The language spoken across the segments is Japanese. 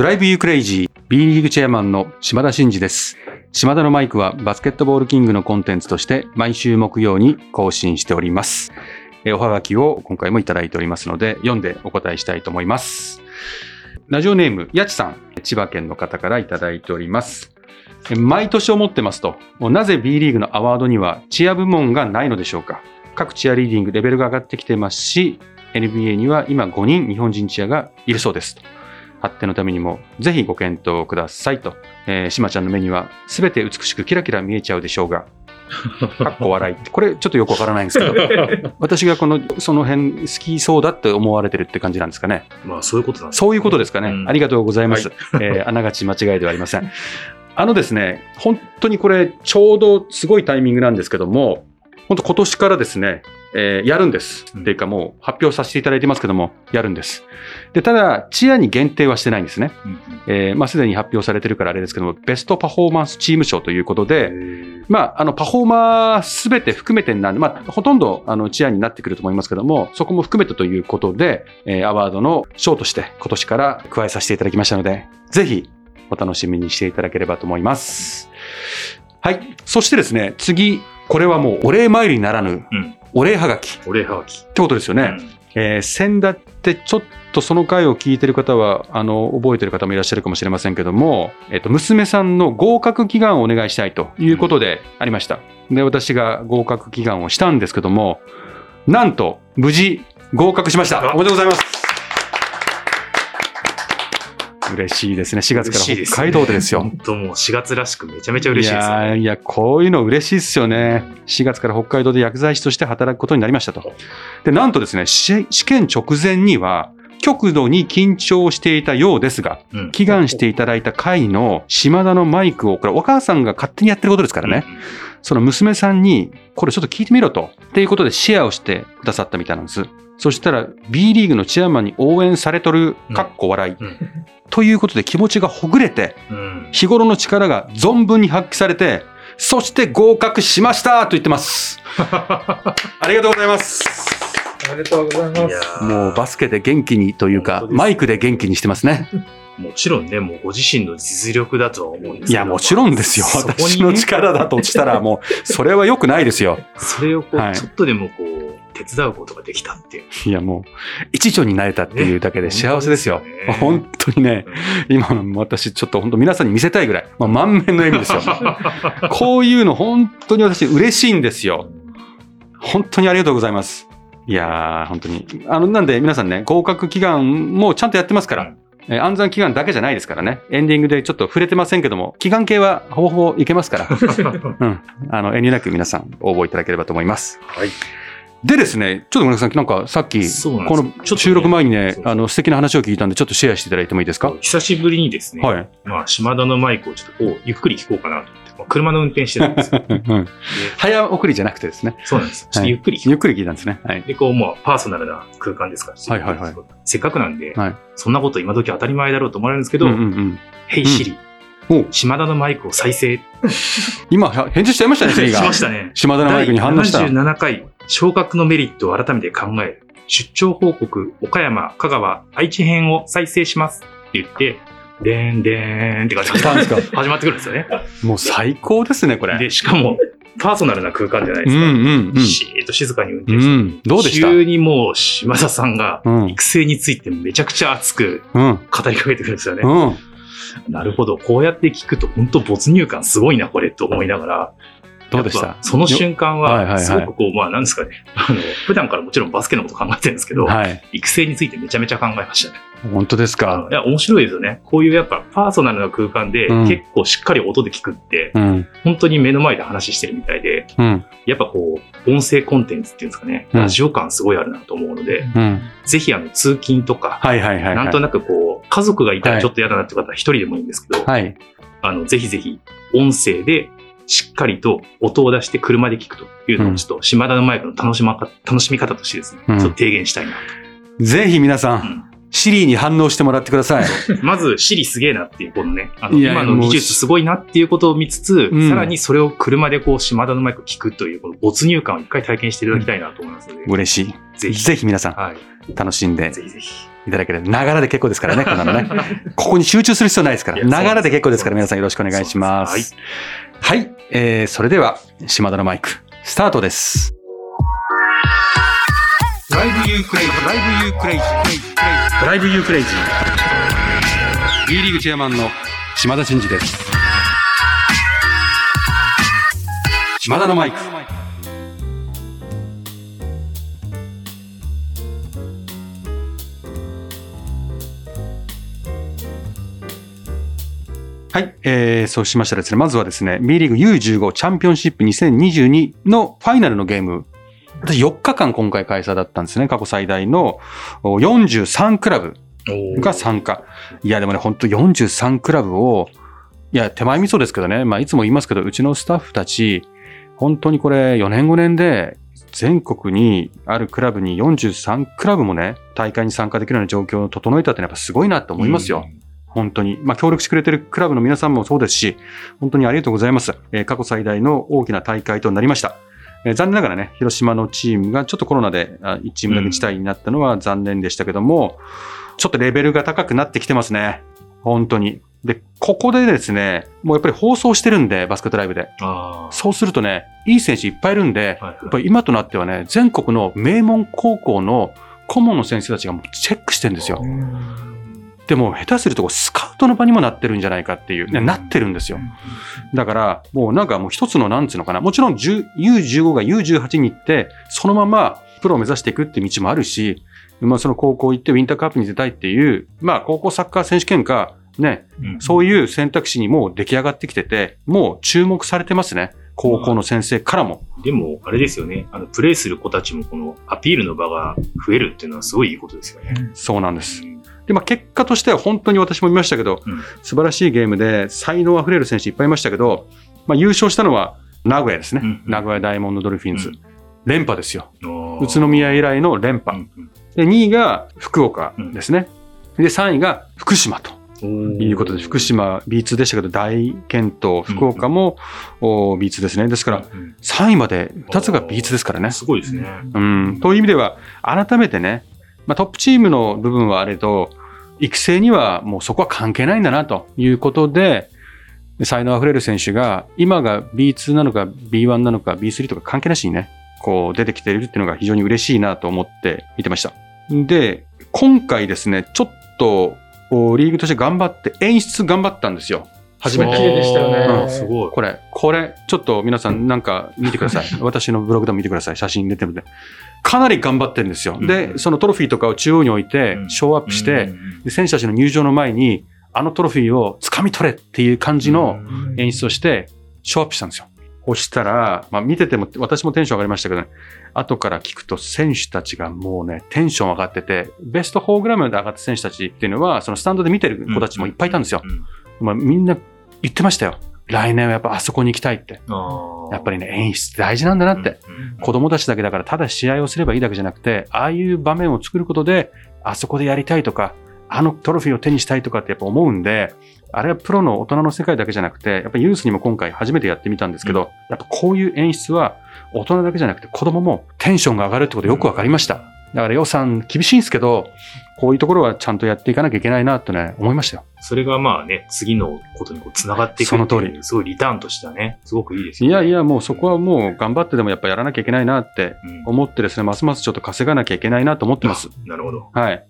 ドライブユークレイジー B リーグチェアマンの島田真二です。島田のマイクはバスケットボールキングのコンテンツとして毎週木曜に更新しております。えおはがきを今回もいただいておりますので、読んでお答えしたいと思います。ラジオネーム、やちさん、千葉県の方からいただいております。え毎年思ってますと、なぜ B リーグのアワードにはチア部門がないのでしょうか？各チアリーディングレベルが上がってきてますし、NBA には今5人日本人チアがいるそうですと。発展のためにもぜひご検討くださいと。えー、しまちゃんの目には全て美しくキラキラ見えちゃうでしょうが、かっこ笑いって。これちょっとよくわからないんですけど、私がこの、その辺好きそうだって思われてるって感じなんですかね。まあそういうことなんですそういうことですかね。うんありがとうございます。えーあながち間違いではありません。あのですね、本当にこれ、ちょうどすごいタイミングなんですけども、本当今年からですね、えーやるんです。うんっていうかもう発表させていただいてますけども、やるんです。で、ただ、チアに限定はしてないんですね。うんえーまあ、すでに発表されてるからあれですけども、ベストパフォーマンスチーム賞ということうで、んまあ、あの、パフォーマーすべて含めてなんで、まあ、ほとんど、あの、チアになってくると思いますけども、そこも含めてということで、えーアワードの賞として今年から加えさせていただきましたので、ぜひ、お楽しみにしていただければと思います。はい。そしてですね、次、これはもうお礼参りならぬ、うんお礼はがきっお礼はがき。てことですよね。えー先だってちょっとその回を聞いてる方は、あの、覚えてる方もいらっしゃるかもしれませんけども、えっ、と、娘さんの合格祈願をお願いしたいということでありました。で、私が合格祈願をしたんですけども、なんと、無事合格しました。あおめでとうございます。嬉しいですね。4月から北海道でですよ。本当もう4月らしくめちゃめちゃ嬉しいですよね。いや、こういうの嬉しいですよね。4月から北海道で薬剤師として働くことになりましたと。で、なんとですね、試試験直前には、極度に緊張していたようですが、うん祈願していただいた回の島田のマイクを、これお母さんが勝手にやってることですからね、その娘さんに、これちょっと聞いてみろと。っていうことでシェアをしてくださったみたいなんです。そしたら、B リーグのチェアマンに応援されとる、かっこ笑い。うんということで気持ちがほぐれて、うん日頃の力が存分に発揮されて、そして合格しましたと言って ます。ありがとうございます。おめでとうございます。もうバスケで元気にというかマイクで元気にしてますね。もちろんね、もうご自身の実力だとは思うんですけどいや、もちろんですよ。私の力だとしたら、もう、それは良くないですよ。それをこう、はいちょっとでもこう、手伝うことができたっていう。いや、もう、一助になれたっていうだけで幸せですよ。ね本当にね、今の私、ちょっと本当皆さんに見せたいぐらい、まあ、満面の笑みですよ。こういうの本当に私嬉しいんですよ。本当にありがとうございます。いやー、本当に。あの、なんで皆さんね、合格祈願もちゃんとやってますから、えー暗算祈願だけじゃないですからね。エンディングでちょっと触れてませんけども、祈願系はほぼほぼいけますから、うん。あの、遠慮なく皆さん応募いただければと思います。はい。でですね、ちょっとごめんなさい、なんかさっき、このすちょっとね収録前にねそう、そうあの、素敵な話を聞いたんで、ちょっとシェアしていただいてもいいですか？久しぶりにですね、はい。まあ、島田のマイクをちょっとこう、ゆっくり聞こうかなと思って、まあ、車の運転してたんですよ。うん早送りじゃなくてですね、そうなんです。ちょっとゆっくり聞こゆっくり聞いたんですね。はい。う。で、こう、まあ、パーソナルな空間ですから、はいはいはいせっかくなんで、はいそんなこと今時当たり前だろうと思われるんですけど、うんうんうん。ヘイシリ、お島田のマイクを再生今、は返事しちゃいましたね、しが。ましたね。島田のマイクに反応した。第77回、昇格のメリットを改めて考える。出張報告、岡山、香川、愛知編を再生します。って言って、でーんでーんって感じで来たんですか？始まってくるんですよね。もう最高ですね、これ。で、しかも、パーソナルな空間じゃないでうんすか。うんうん。シーッと静かに運う転して、ん。どうでした？急にもう島田さんがうん。育成についてめちゃくちゃ熱くうん。語りかけてくるんですよね。うん。なるほど。こうやって聞くと本当没入感すごいな、これと思いながら。どうでした？その瞬間は、すごくこう、まあなんですかね。あの、普段からもちろんバスケのこと考えてるんですけど、はい。育成についてめちゃめちゃ考えましたね。本当ですか？いや、面白いですよね。こういうやっぱパーソナルな空間でうん結構しっかり音で聞くって、うん。本当に目の前で話してるみたいで、うん。やっぱこう、音声コンテンツっていうんですかね、うんラジオ感すごいあるなと思うので、うん。ぜひあの、通勤とか。なんとなくこう、家族がいたはいらちょっと嫌だなって方は一人でもいいんですけど、はい。あの、ぜひぜひ、音声でしっかりと音を出して車で聞くというのうんをちょっと島田のマイクの楽しまか、楽しみ方としてですね、うんちょっと提言したいなぜひ皆さ、んんシリーに反応してもらってください。まず、シリすげえなっていう、このね、あの、今の技術すごいなっていうことを見つつ、うんさらにそれを車でこう、島田のマイクを聞くという、この没入感を一回体験していただきたいなと思いますので、嬉しい。ぜひ、ぜひ皆さはい、ん、楽しんでぜひぜひ。いただければ、ながらで結構ですからね、こんなのね。ここに集中する必要ないですから。ながらで結構ですから、皆さんよろしくお願いしま。そうですはい。えー、それでは、島田のマイク、スタートです。 Drive you crazy、Drive you crazy、Drive you crazy。B リーグチェアマンの島田真二です。島田のマイク。はい、えー、そうしましたらですね、まずはですね、B リーグ U15 チャンピオンシップ2022のファイナルのゲーム、私4日間今回開催だったんですね、過去最大のお43クラブが参加。いや、でもね、本当43クラブを、いや、手前味噌ですけどね、まあ、いつも言いますけど、うちのスタッフたち、本当にこれ4年5年で、全国にあるクラブに43クラブもね、大会に参加できるような状況を整えたってやっぱすごいなと思いますよ。本当に。まあ、協力してくれてるクラブの皆さんもそうですし、本当にありがとうございます。えー過去最大の大きな大会となりました。えー残念ながらね、広島のチームがちょっとコロナであ1チームだけ辞退になったのは残念でしたけども、ちょっとレベルが高くなってきてますね。本当に。で、ここでですね、もうやっぱり放送してるんで、バスケットライブで。そうするとね、いい選手いっぱいいるんで、はいやっぱり今となってはね、全国の名門高校の顧問の先生たちがもうチェックしてるんですよ。でも下手するとスカウトの場にもなってるんじゃないかっていう、ね、うんなってるんですよ。だから、もうなんかもう一つのなんつうのかな。もちろん10 U15 が U18 に行って、そのままプロを目指していくって道もあるし、まあその高校行ってウィンターカップに出たいっていう、まあ高校サッカー選手権か、ね、うんそういう選択肢にもう出来上がってきてて、もう注目されてますね。高校の先生からも。でも、あれですよね。あの、プレイする子たちもこのアピールの場が増えるっていうのはすごいいいことですよね。そうなんです。で、まあ結果としては本当に私も見ましたけど、うん素晴らしいゲームで才能あふれる選手いっぱいいましたけど、まあ優勝したのは名古屋ですね。うん名古屋ダイヤモンドドルフィンズ。うん連覇ですよ。宇宇都宮以来の連覇。で、2位が福岡ですね。で、3位が福島ということで、福島 B2 でしたけど、大健闘、福岡もお B2 ですね。ですから、うん3位まで2つが B2 ですからね。すごいですね。うん。という意味では、改めてね、まあ、トップチームの部分はあれど、育成にはもうそこは関係ないんだなということで、才能あふれる選手が、今が B2 なのか B1 なのか B3 とか関係なしにね、こう出てきているっていうのが非常に嬉しいなと思って見てました。で、今回ですね、ちょっとリーグとして頑張って、演出頑張ったんですよ。初めて。綺麗でしたよねうんすごい。これ、これ、ちょっと皆さんなんか見てください。私のブログでも見てください。写真出てるんで。かなり頑張ってるんですよ。うんで、そのトロフィーとかを中央に置いてう、んショーアップして、選手たちの入場の前に、あのトロフィーを掴み取れっていう感じのうん演出をして、ショーアップしたんですよ。そしたら、まあ見てても、私もテンション上がりましたけどね、後から聞くと選手たちがもうね、テンション上がってて、ベスト4グラムまで上がった選手たちっていうのは、そのスタンドで見てる子たちもいっぱいいたんですよ。うんまあみんな言ってましたよ。来年はやっぱあそこに行きたいって。やっぱりね、演出大事なんだなって。うん子供たちだけだからただ試合をすればいいだけじゃなくて、ああいう場面を作ることで、あそこでやりたいとか、あのトロフィーを手にしたいとかってやっぱ思うんで、あれはプロの大人の世界だけじゃなくて、やっぱユースにも今回初めてやってみたんですけど、うんやっぱこういう演出は大人だけじゃなくて子供もテンションが上がるってことよくわかりました。だから予算厳しいんですけど、こういうところはちゃんとやっていかなきゃいけないなとね、思いましたよ。それがまあね、次のことにこう繋がっていくその通りすごいリターンとしてはね、すごくいいですよね。いやいや、もうそこはもう頑張ってでもやっぱやらなきゃいけないなってうん思ってですね、ますますちょっと稼がなきゃいけないなと思ってます。なるほど。はい。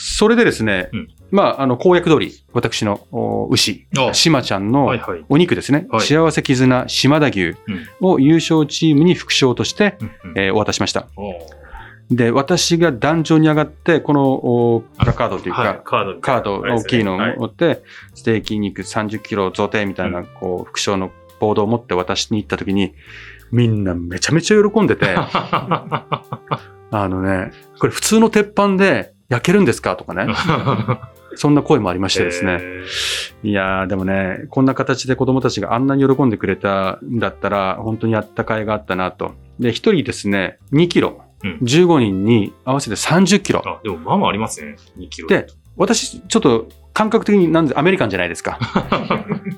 それでですね、うんまあ、あの、公約通り、私のお牛、あしまちゃんのはいはい。お肉ですね、はい幸せ絆島田牛うんを優勝チームに副賞として、うんうんえーお渡ししました。おーで、私が壇上に上がって、このおプラカードというか、はいカードカード大きいのをはい。持って、ステーキ肉30キロ贈呈みたいな、こう、副賞のボードを持って渡しに行った時に、みんなめちゃめちゃ喜んでて、あのね、これ普通の鉄板で焼けるんですか？とかね、そんな声もありましてですね。えいやー、でもね、こんな形で子供たちがあんなに喜んでくれたんだったら、本当にあったかいがあったなと。で、一人ですね、2キロ、うん15人に合わせて30キロ。ーあ、でもまあまあありますね。2キロ。で、私、ちょっと感覚的になんでアメリカンじゃないですか。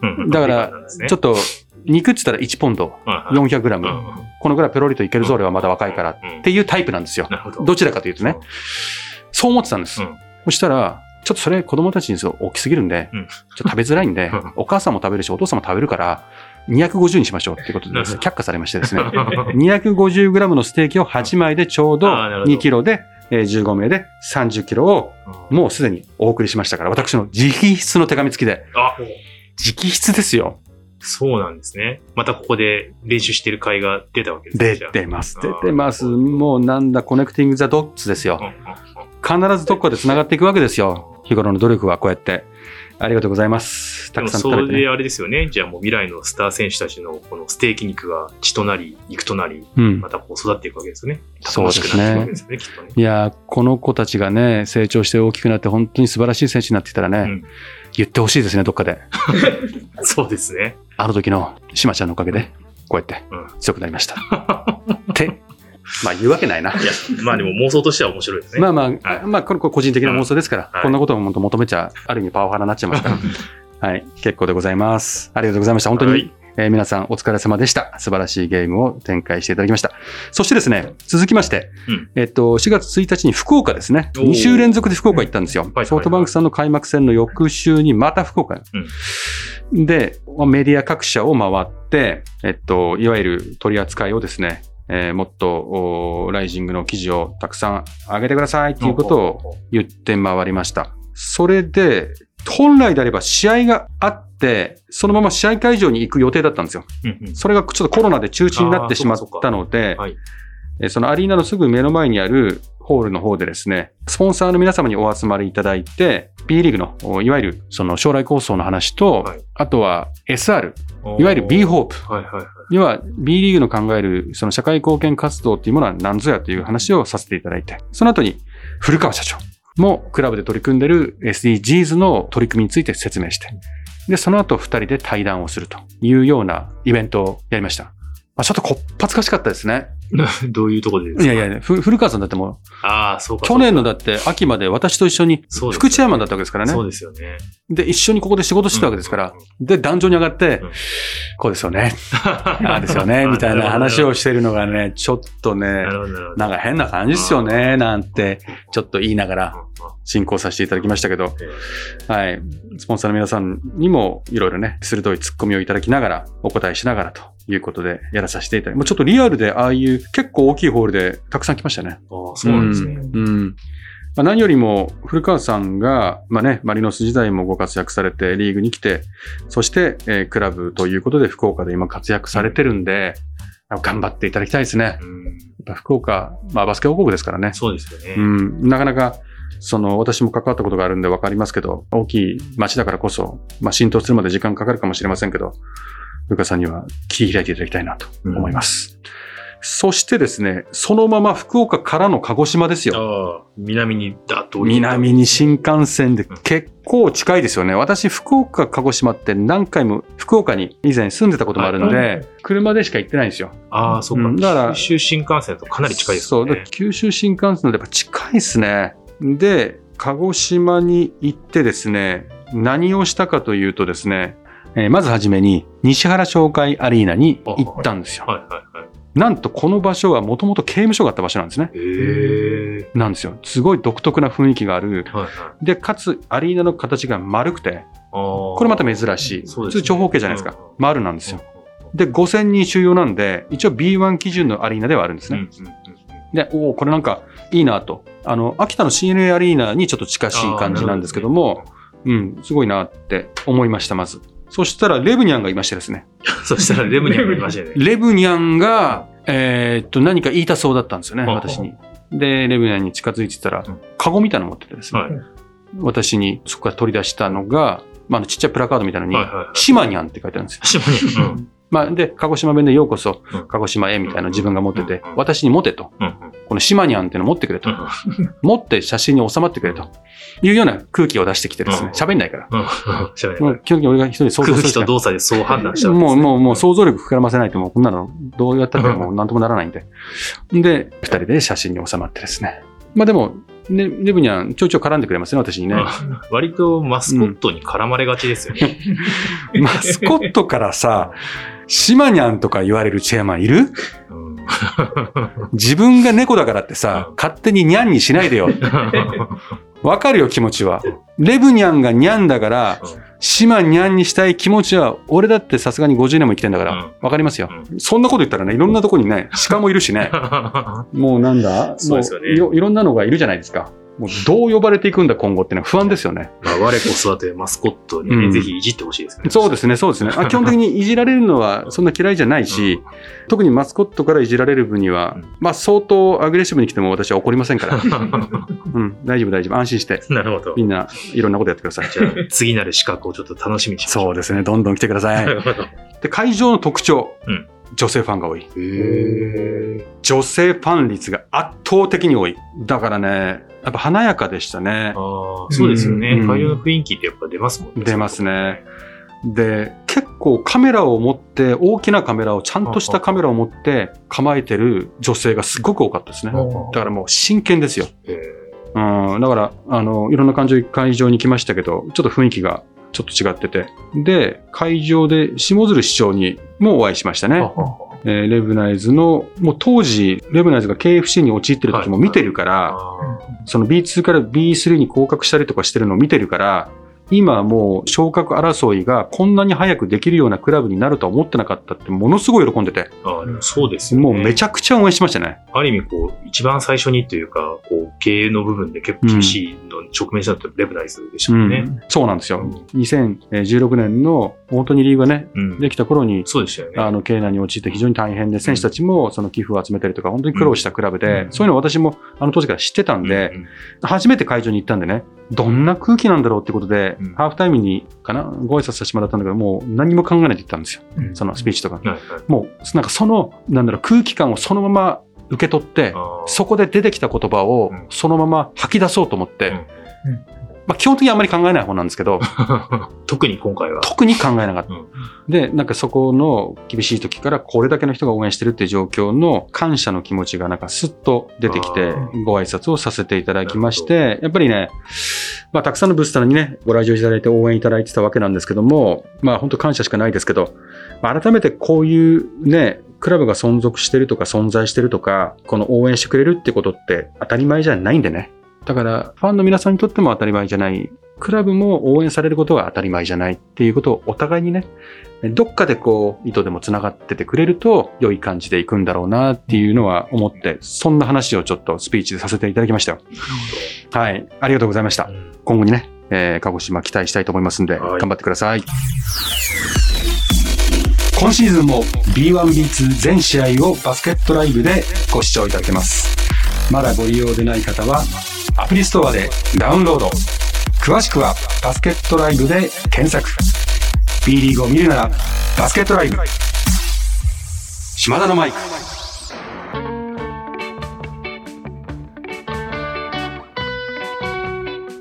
うんだからちょっと、肉って言ったら1ポンド、はいはい400グラム。うんこのぐらいペロリといけるぞ、俺はまだ若いから。うんっていうタイプなんですよ。ど。どちらかというとね。そう思ってたんです。うんそしたら、ちょっとそれ子供たちにそう大きすぎるんで、うんちょっと食べづらいんでうん、お母さんも食べるし、お父さんも食べるから、250にしましょうっていうことでですね、却下されましてですね、250g のステーキを8枚でちょうどあーなるほど2キロで、えー15名で30キロをもうすでにお送りしましたから、私の直筆の手紙付きで、あ、直筆ですよ。そうなんですね。またここで練習してる会が出たわけですね。出てます、出てます。もうなんだ、コネクティング・ザ・ドッツですよ必ずどこかで繋がっていくわけですよ。日頃の努力はこうやって。ありがとうございます。たくさん食べて、ね。それであれですよね。じゃあもう未来のスター選手たちのこのステーキ肉が血となり、肉となり、うんま。たこう育っていくわけですよね。そうですねきっとね。いやー、この子たちがね、成長して大きくなって本当に素晴らしい選手になってきたらね、うん言ってほしいですね、どっかで。そうですね。あの時のしまちゃんのおかげで、こうやってうん強くなりました。って、まあ言うわけないな。いや、まあでも妄想としては面白いですね。まあまあ、はいまあこれ個人的な妄想ですから、はいこんなことを本当求めちゃ、ある意味パワハラになっちゃいますから。はい、結構でございます。ありがとうございました。本当に、はいえー皆さんお疲れ様でした。素晴らしいゲームを展開していただきました。そしてですね、続きまして、うんえっと、4月1日に福岡ですね。おー2週連続で福岡行ったんですよ。はいソフトバンクさんの開幕戦の翌週にまた福岡。で、メディア各社を回って、えっと、いわゆる取り扱いをですね、えーもっと、おライジングの記事をたくさん上げてくださいということを言って回りました。それで、本来であれば試合があって、そのまま試合会場に行く予定だったんですよ。うんうんそれがちょっとコロナで中止になってしまったので、はいえーそのアリーナのすぐ目の前にあるホールの方でですね、スポンサーの皆様にお集まりいただいて、B リーグの、おいわゆるその将来構想の話と、はいあとは SR、いわゆる B ホープ、はいはいはい。要は B リーグの考えるその社会貢献活動っていうものは何ぞやという話をさせていただいて、その後に古川社長もクラブで取り組んでる SDGs の取り組みについて説明して、で、その後二人で対談をするというようなイベントをやりました。まあ、ちょっとこっぱずかしかったですね。どういうところでですか？いやいや、ふ古川さんだってもああ、そうう、か。去年のだって秋まで私と一緒に副チェアマンだったわけですからね。そうですよね。で、一緒にここで仕事してたわけですから、で、壇上に上がって、うんこうですよね。ああですよね。みたいな話をしてるのがね、ちょっとねな、んか変な感じですよね、なんて、ちょっと言いながら進行させていただきましたけど、はい。スポンサーの皆さんにもいろいろね、鋭いツッコミをいただきながら、お答えしながらということでやらさせていただき、もうちょっとリアルでああいう結構大きいホールでたくさん来ましたね。ああ、そうなんですね。うん。うんまあ、何よりも、古川さんが、まあね、マリノス時代もご活躍されて、リーグに来て、そして、えークラブということで福岡で今活躍されてるんで、頑張っていただきたいですね。うんやっぱ福岡、まあバスケ王国ですからね。そうですよね。うん、なかなか、その、私も関わったことがあるんで分かりますけど、大きい街だからこそ、まあ浸透するまで時間かかるかもしれませんけど、古川さんには切り開いていただきたいなと思います。そしてですね、そのまま福岡からの鹿児島ですよ。ああ、南にだっと南に新幹線で結構近いですよね。私、福岡、鹿児島って何回も福岡に以前住んでたこともあるので、はい車でしか行ってないんですよ。ああ、そうか。うんだから九州新幹線だとかなり近いですねから。九州新幹線のやっぱ近いですね。で、鹿児島に行ってですね、何をしたかというとですね、えーまずはじめに西原商会アリーナに行ったんですよ。はいはいはい。なんとこの場所はもともと刑務所があった場所なんですね。なんですよ。すごい独特な雰囲気がある。はいはい。で、かつアリーナの形が丸くて、あここれまた珍しい。ね普通長方形じゃないですか。丸なんですよ。で、5000人収容なんで、一応 B1 基準のアリーナではあるんですね。うんうんうんで、おお、これなんかいいなと。あの、秋田の CNA アリーナにちょっと近しい感じなんですけども、うん、すごいなって思いました、まず。そしたら、レブニャンがいましてですね。そしたらレムニャンがいましたよね。レブニャンが、えーっと、何か言いたそうだったんですよね、はあ私に。で、レブニャンに近づいてたらうん、カゴみたいなの持っててですね、はい私にそこから取り出したのが、まあ、ちっちゃいプラカードみたいなのに、はいはいはいシマニャンって書いてあるんですよ。島に。うんまあ、で、鹿児島弁でようこそうん、鹿児島へみたいなの自分が持っててうん、私に持てと。このシマニャンっていうの持ってくれとう。ん持って写真に収まってくれと。いうような空気を出してきてですねう、ん喋んないから。うん島にもう基本的に俺が一人で想像空気と動作でそう判断しちゃうんですもう、ねもう、もう想像力膨らませないともうこんなのどうやったってもうなんともならないんで。で、二人で写真に収まってですね。まあでも、ね、レブニャンちょいちょい絡んでくれますね、私にね。うん 割とマスコットに絡まれがちですよね。マスコットからさ、シマニャンとか言われるチェアマンいる？うん自分が猫だからってさうん、勝手にニャンにしないでよ。わかるよ、気持ちは。レブニャンがニャンだから、島ニャンにしたい気持ちは、俺だってさすがに50年も生きてんだからうん、わかりますよ。うそんなこと言ったらね、いろんなとこにね、鹿もいるしね。もうなんだ？そうですよねもういろいろんなのがいるじゃないですか。もうどう呼ばれていくんだ今後ってのは不安ですよね。まあ、我こそはというマスコットにね、うんぜひいじってほしいですね。そうですね、そうですね。あ基本的にいじられるのはそんな嫌いじゃないし、特にマスコットからいじられる分には、うんまあ相当アグレッシブに来ても私は怒りませんから。うん、大丈夫大丈夫。安心して。なるほどみ。んないろんなことやってください。じゃあ、次なる資格をちょっと楽しみにしましょそうですね、どんどん来てくださ。ないるほど。で、会場の特徴、うん女性ファンが多い。女性ファン率が圧倒的に多い。だからね、やっぱ華やかでしたね。ああ、そうですよね。うん会場の雰囲気ってやっぱ出ますもんね。出ますね。で、結構カメラを持って、大きなカメラを、ちゃんとしたカメラを持って構えてる女性がすごく多かったですね。だからもう真剣ですよ。へうん、だから、あの、いろんな感じで会場に来ましたけど、ちょっと雰囲気がちょっと違ってて。で、会場で下鶴市長にもお会いしましたーね。えーレブナイズの、もう当時、レブナイズが KFC に陥ってる時も見てるから、あその B2 から B3 に降格したりとかしてるのを見てるから、今もう昇格争いがこんなに早くできるようなクラブになるとは思ってなかったってものすごい喜んでて、ーあー、でもそうですよね。もうめちゃくちゃ応援しましたね。ある意味、こう、一番最初にというか、こう、経営の部分で結構厳しい直面したのってレブナイズでしたもんね。そうなんですよ。うん2016年の本当にリーグがね、うん。できた頃に、そうでしたよね。あの、経営難に陥って非常に大変で、選手たちもその寄付を集めたりとか、本当に苦労したクラブで、うんそういうの私もあの当時から知ってたんで、うん初めて会場に行ったんでね、どんな空気なんだろうってことで、うんハーフタイムにかな、ご挨拶させてもらったんだけど、もう何も考えないで行ったんですよ。うんそのスピーチとか。もう、なんかその、なんだろう、空気感をそのまま受け取って、そこで出てきた言葉をうんそのまま吐き出そうと思って、うんまあ基本的にあんまり考えない方なんですけど、特に今回は。特に考えなかった。うんで、なんかそこの厳しい時からこれだけの人が応援してるっていう状況の感謝の気持ちがなんかスッと出てきてご挨拶をさせていただきまして、やっぱりね、まあたくさんのブースターにね、ご来場いただいて応援いただいてたわけなんですけども、まあ本当感謝しかないですけど、まあ改めてこういうね、クラブが存続してるとか存在してるとか、この応援してくれるってことって当たり前じゃないんでね。だから、ファンの皆さんにとっても当たり前じゃない。クラブも応援されることは当たり前じゃないっていうことをお互いにね、どっかでこう、糸でも繋がっててくれると、良い感じでいくんだろうなっていうのは思って、そんな話をちょっとスピーチでさせていただきましたよ。はい。ありがとうございました。うん今後にね、えー鹿児島期待したいと思いますんで、はい頑張ってください。今シーズンも B1B2 全試合をバスケットライブでご視聴いただけます。まだご利用でない方は、アプリストアでダウンロード。詳しくはバスケットライブで検索。B リーグを見るならバスケットライブ。島田のマイク。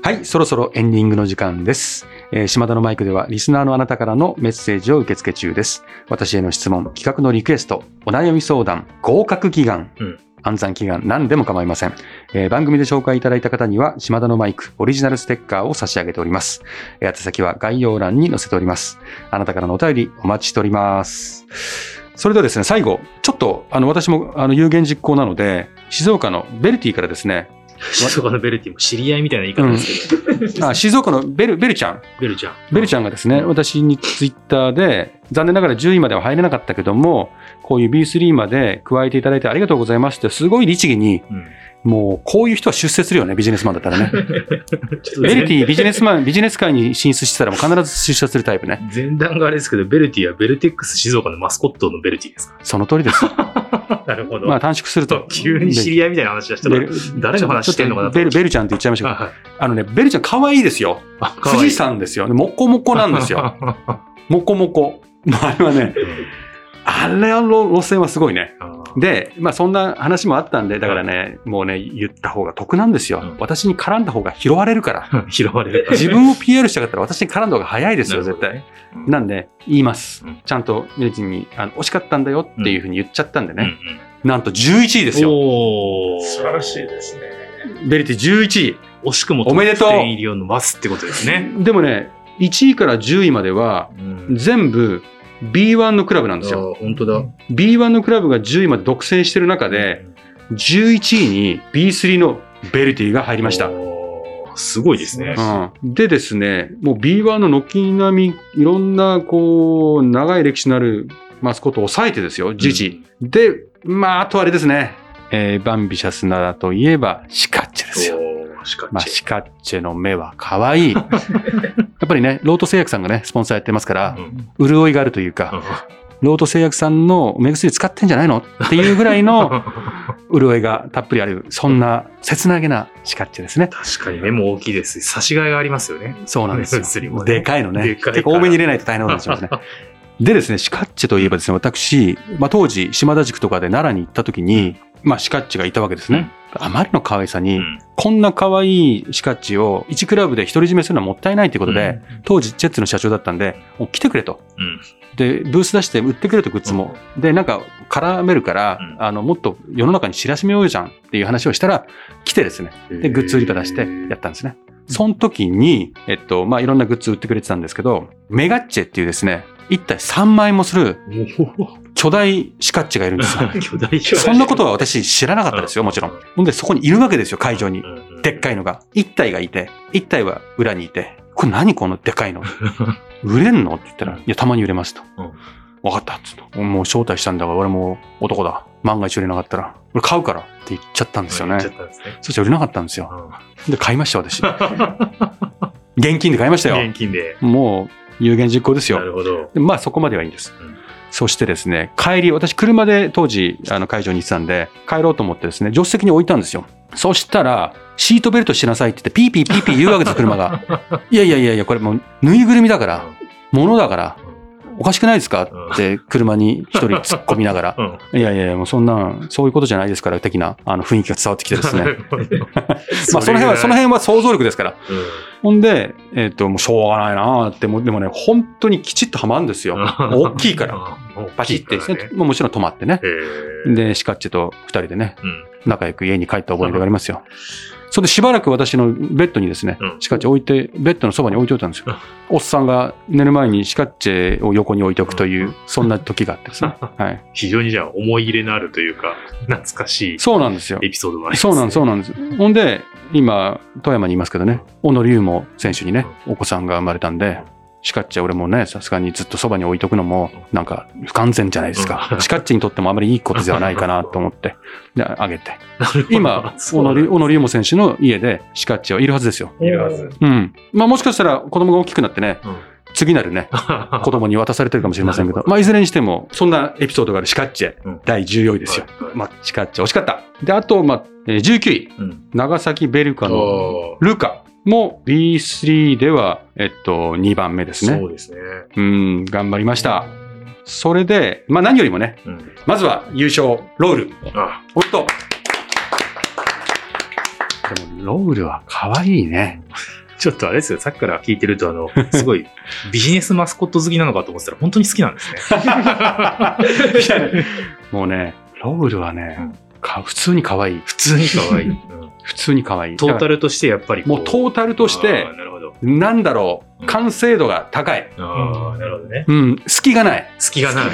はい、そろそろエンディングの時間です。えー島田のマイクではリスナーのあなたからのメッセージを受け付け中です。私への質問、企画のリクエスト、お悩み相談、合格祈願、うん暗算祈願、何でも構いません、えー番組で紹介いただいた方には、島田のマイク、オリジナルステッカーを差し上げております。えー宛先は概要欄に載せております。あなたからのお便りお待ちしております。それではですね、最後、ちょっと、あの、私も、あの、有言実行なので、静岡のベルティからですね、静岡のベルティも知り合いみたいな言い方ですけど、あ静岡のベル、ベルちゃん、ベルちゃん。ベルちゃんがですね、私にツイッターで、残念ながら10位までは入れなかったけども、こういう B3 まで加えていただいてありがとうございますって、すごい律儀に、うんもうこういう人は出世するよね、ビジネスマンだったらね。ベルティビジネスマン、ビジネス界に進出してたらもう必ず出世するタイプね。前段があれですけど、ベルティはベルテックス静岡のマスコットのベルティですその通りです。か なるほど。まあ短縮すると。急に知り合いみたいな話をしたらベル、誰の話してんのかなベル、ベルちゃんって言っちゃいましたけど、あのね、ベルちゃん可愛いですよ。あ富士山ですよ。もこもこなんですよ。もこもこ。まああれはね、あれの路線はすごいね。で、まあそんな話もあったんで、だからね、もうね、言った方が得なんですよ。うん私に絡んだ方が拾われるから。拾われる。自分を PR したかったら私に絡んだ方が早いですよ、絶対。なんで、言いますうん。ちゃんとミレチンに、あの、惜しかったんだよっていうふうに言っちゃったんでね。なんと11位ですよ。おー素晴らしいですね。ベリティ11惜しくもおめでとうトップ10入りを伸ばすってことですね。位。でもね、1位から10位までは、うん全部、B1 のクラブなんですよ。本当だ。B1 のクラブが10位まで独占してる中で、11位に B3 のベルティが入りました。すごいですね。うん、でですね、もう B1 の軒並み、いろんな、こう、長い歴史のあるマスコットを抑えてですよ、時事。で、まあ、あとあれですね、えーバンビシャスならといえば、シカッチェですよ。おーしかまあ、しシカッチェの目は可愛い。やっぱりね、ロート製薬さんがね、スポンサーやってますからう、ん潤いがあるというか、ロート製薬さんの目薬使ってんじゃないの？っていうぐらいの 潤いがたっぷりある、そんな切なげなシカッチェですね。確かに目も大きいですし、差し替えがありますよね。そうなんですよ。ねでかいのね。でかい多めに入れないと大変なことにしますね。でですね、シカッチェといえばですね、私、まあ、当時、島田塾とかで奈良に行った時に、まあ、シカッチェがいたわけですね。あまりの可愛さに、うんこんな可愛いシカッチェを1クラブで独り占めするのはもったいないということで、当時、ジェッツの社長だったんで、もう来てくれと。うんで、ブース出して売ってくれとグッズも。で、なんか絡めるから、うんあの、もっと世の中に知らしめようじゃんっていう話をしたら、来てですね。で、グッズ売り場出してやったんですね。その時に、えっと、まあ、いろんなグッズ売ってくれてたんですけど、メガッチェっていうですね、一体3万円もする巨大シカッチェがいるんですよ。巨大そんなことは私知らなかったですよ、もちろん。ほんで、そこにいるわけですよ、会場に。でっかいのが。一体がいて、一体は裏にいて、これ何このでかいの？売れんの？って言ったら、いや、たまに売れますとうん。分かったっつって。もう招待したんだから、俺もう男だ。万が一売れなかったら、俺買うからって言っちゃったんですよね言っちゃ。ったんですねそして売れなかったんですよ。うんで、買いました、私。現金で買いましたよ。現金で。もう、有言実行ですよ。なるほど。でまあ、そこまではいいんです。うんそしてですね、帰り、私、車で当時、あの会場に行ってたんで、帰ろうと思ってですね、助手席に置いたんですよ。そしたら、シートベルトしなさいって言って、ピーピーピーピー言うわけですよ、車が。いやいやいやいや、これもう、ぬいぐるみだから、物だから、おかしくないですか？って、車に一人突っ込みながら。うんいやいやいや、もうそんな、そういうことじゃないですから、的な、あの、雰囲気が伝わってきてですね。まあ、その辺は、その辺は想像力ですから。ほんで、えっ、と、もうしょうがないなーって、もうでもね、本当にきちっとはまるんですよ。大きいから。らパチってですね。もうもちろん止まってね。へで、シカッチェと二人でね、うん仲良く家に帰った覚えがありますよ。それでしばらく私のベッドにですねうん、シカッチェ置いて、ベッドのそばに置いておいたんですよ。おっさんが寝る前にシカッチェを横に置いておくという、そんな時があってですね。はい。非常にじゃあ思い入れのあるというか、懐かしいそうなんですよ。エピソードがありますそうなんです、そううなんです。ほんで、今、富山にいますけどね、小野龍も選手にね、お子さんが生まれたんで、シカッチェ俺もね、さすがにずっとそばに置いとくのも、なんか不完全じゃないですか。シカッチェにとってもあまりいいことではないかなと思って、で、あげて。今、小野龍小野龍も選手の家でシカッチェはいるはずですよ。いるはず。うん。まあもしかしたら子供が大きくなってね、うん次なるね、子供に渡されてるかもしれませんけど、まあいずれにしても、そんなエピソードがあるシカッチェ、うん第14位ですよ。はいはいまあ、シカッチェ惜しかった。で、あと、まあ、えー19位。うん長崎ベルカのおルカも B3 では、えっと、2番目ですね。そうですね。うん、頑張りました。それで、まあ何よりもね、うんまずは優勝、ロール。あおっと。でも、ロールは可愛いね。ちょっとあれですよ、さっきから聞いてると、あの、すごい ビジネスマスコット好きなのかと思ってたら、本当に好きなんですね。もうね、ロールはね、うんか普通に可愛い。普通に可愛い。うん普通に可愛い。トータルとしてやっぱりもうトータルとしてなるほど。なんだろう、うん完成度が高い。ああ、なるほどね。うん、隙がない。隙がない。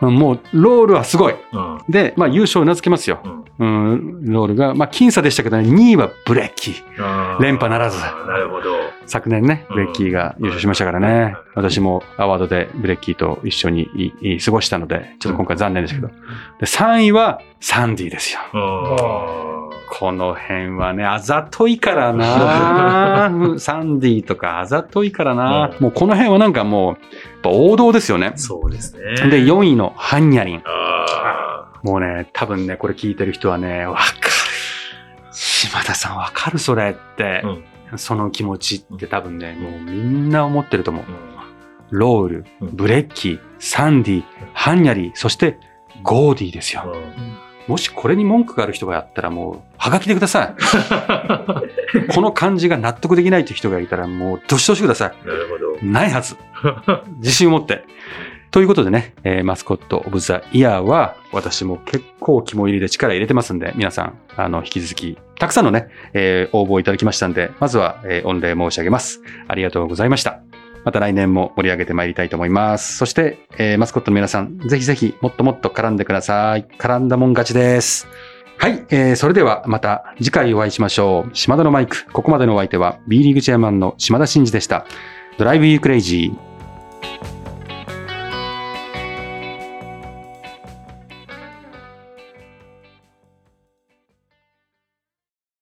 もう、ロールはすごい。ーで、まあ優勝うなずけますよ。うんうん、ロールが、まあ僅差でしたけどね、2位はブレッキー。連覇ならずなるほど。昨年ね、うんブレッキーが優勝しましたからね。私もアワードでブレッキーと一緒にいい過ごしたので、ちょっと今回残念ですけど。で、3位はサンディですよ。あこの辺はね、あざといからなうん サンディとかあざといからな、うんもうこの辺はなんかもう、王道ですよねー。そうですね。で、4位のハンニャリン。あもうね、多分ね、これ聞いてる人はね、わかる。島田さんわかるそれって、その気持ちって多分ね、もうみんな思ってると思うー。うんロール、うんブレッキー、サンディ、ハンニャリン、そしてゴーディですよ。もしこれに文句がある人がやったらもう、はがきでください。この感じが納得できないという人がいたらもう、どしどしくださなるほどい。。ないはず。自信を持って。ということでね、えーマスコットオブザイヤーは、私も結構肝入りで力入れてますんで、皆さん、あの、引き続き、たくさんのね、えー応募いただきましたんで、まずは、えー御礼申し上げます。ありがとうございました。ままた来年も盛り上げてまいりたいと思います。そして、えーマスコットの皆さん、ぜひぜひもっともっと絡んでください。絡んだもん勝ちです。はい、えーそれではまた次回お会いしましょう。島田のマイク、ここまでのお相手は B リーグチェアマンの島田真二でした。ドライブユークレイジー。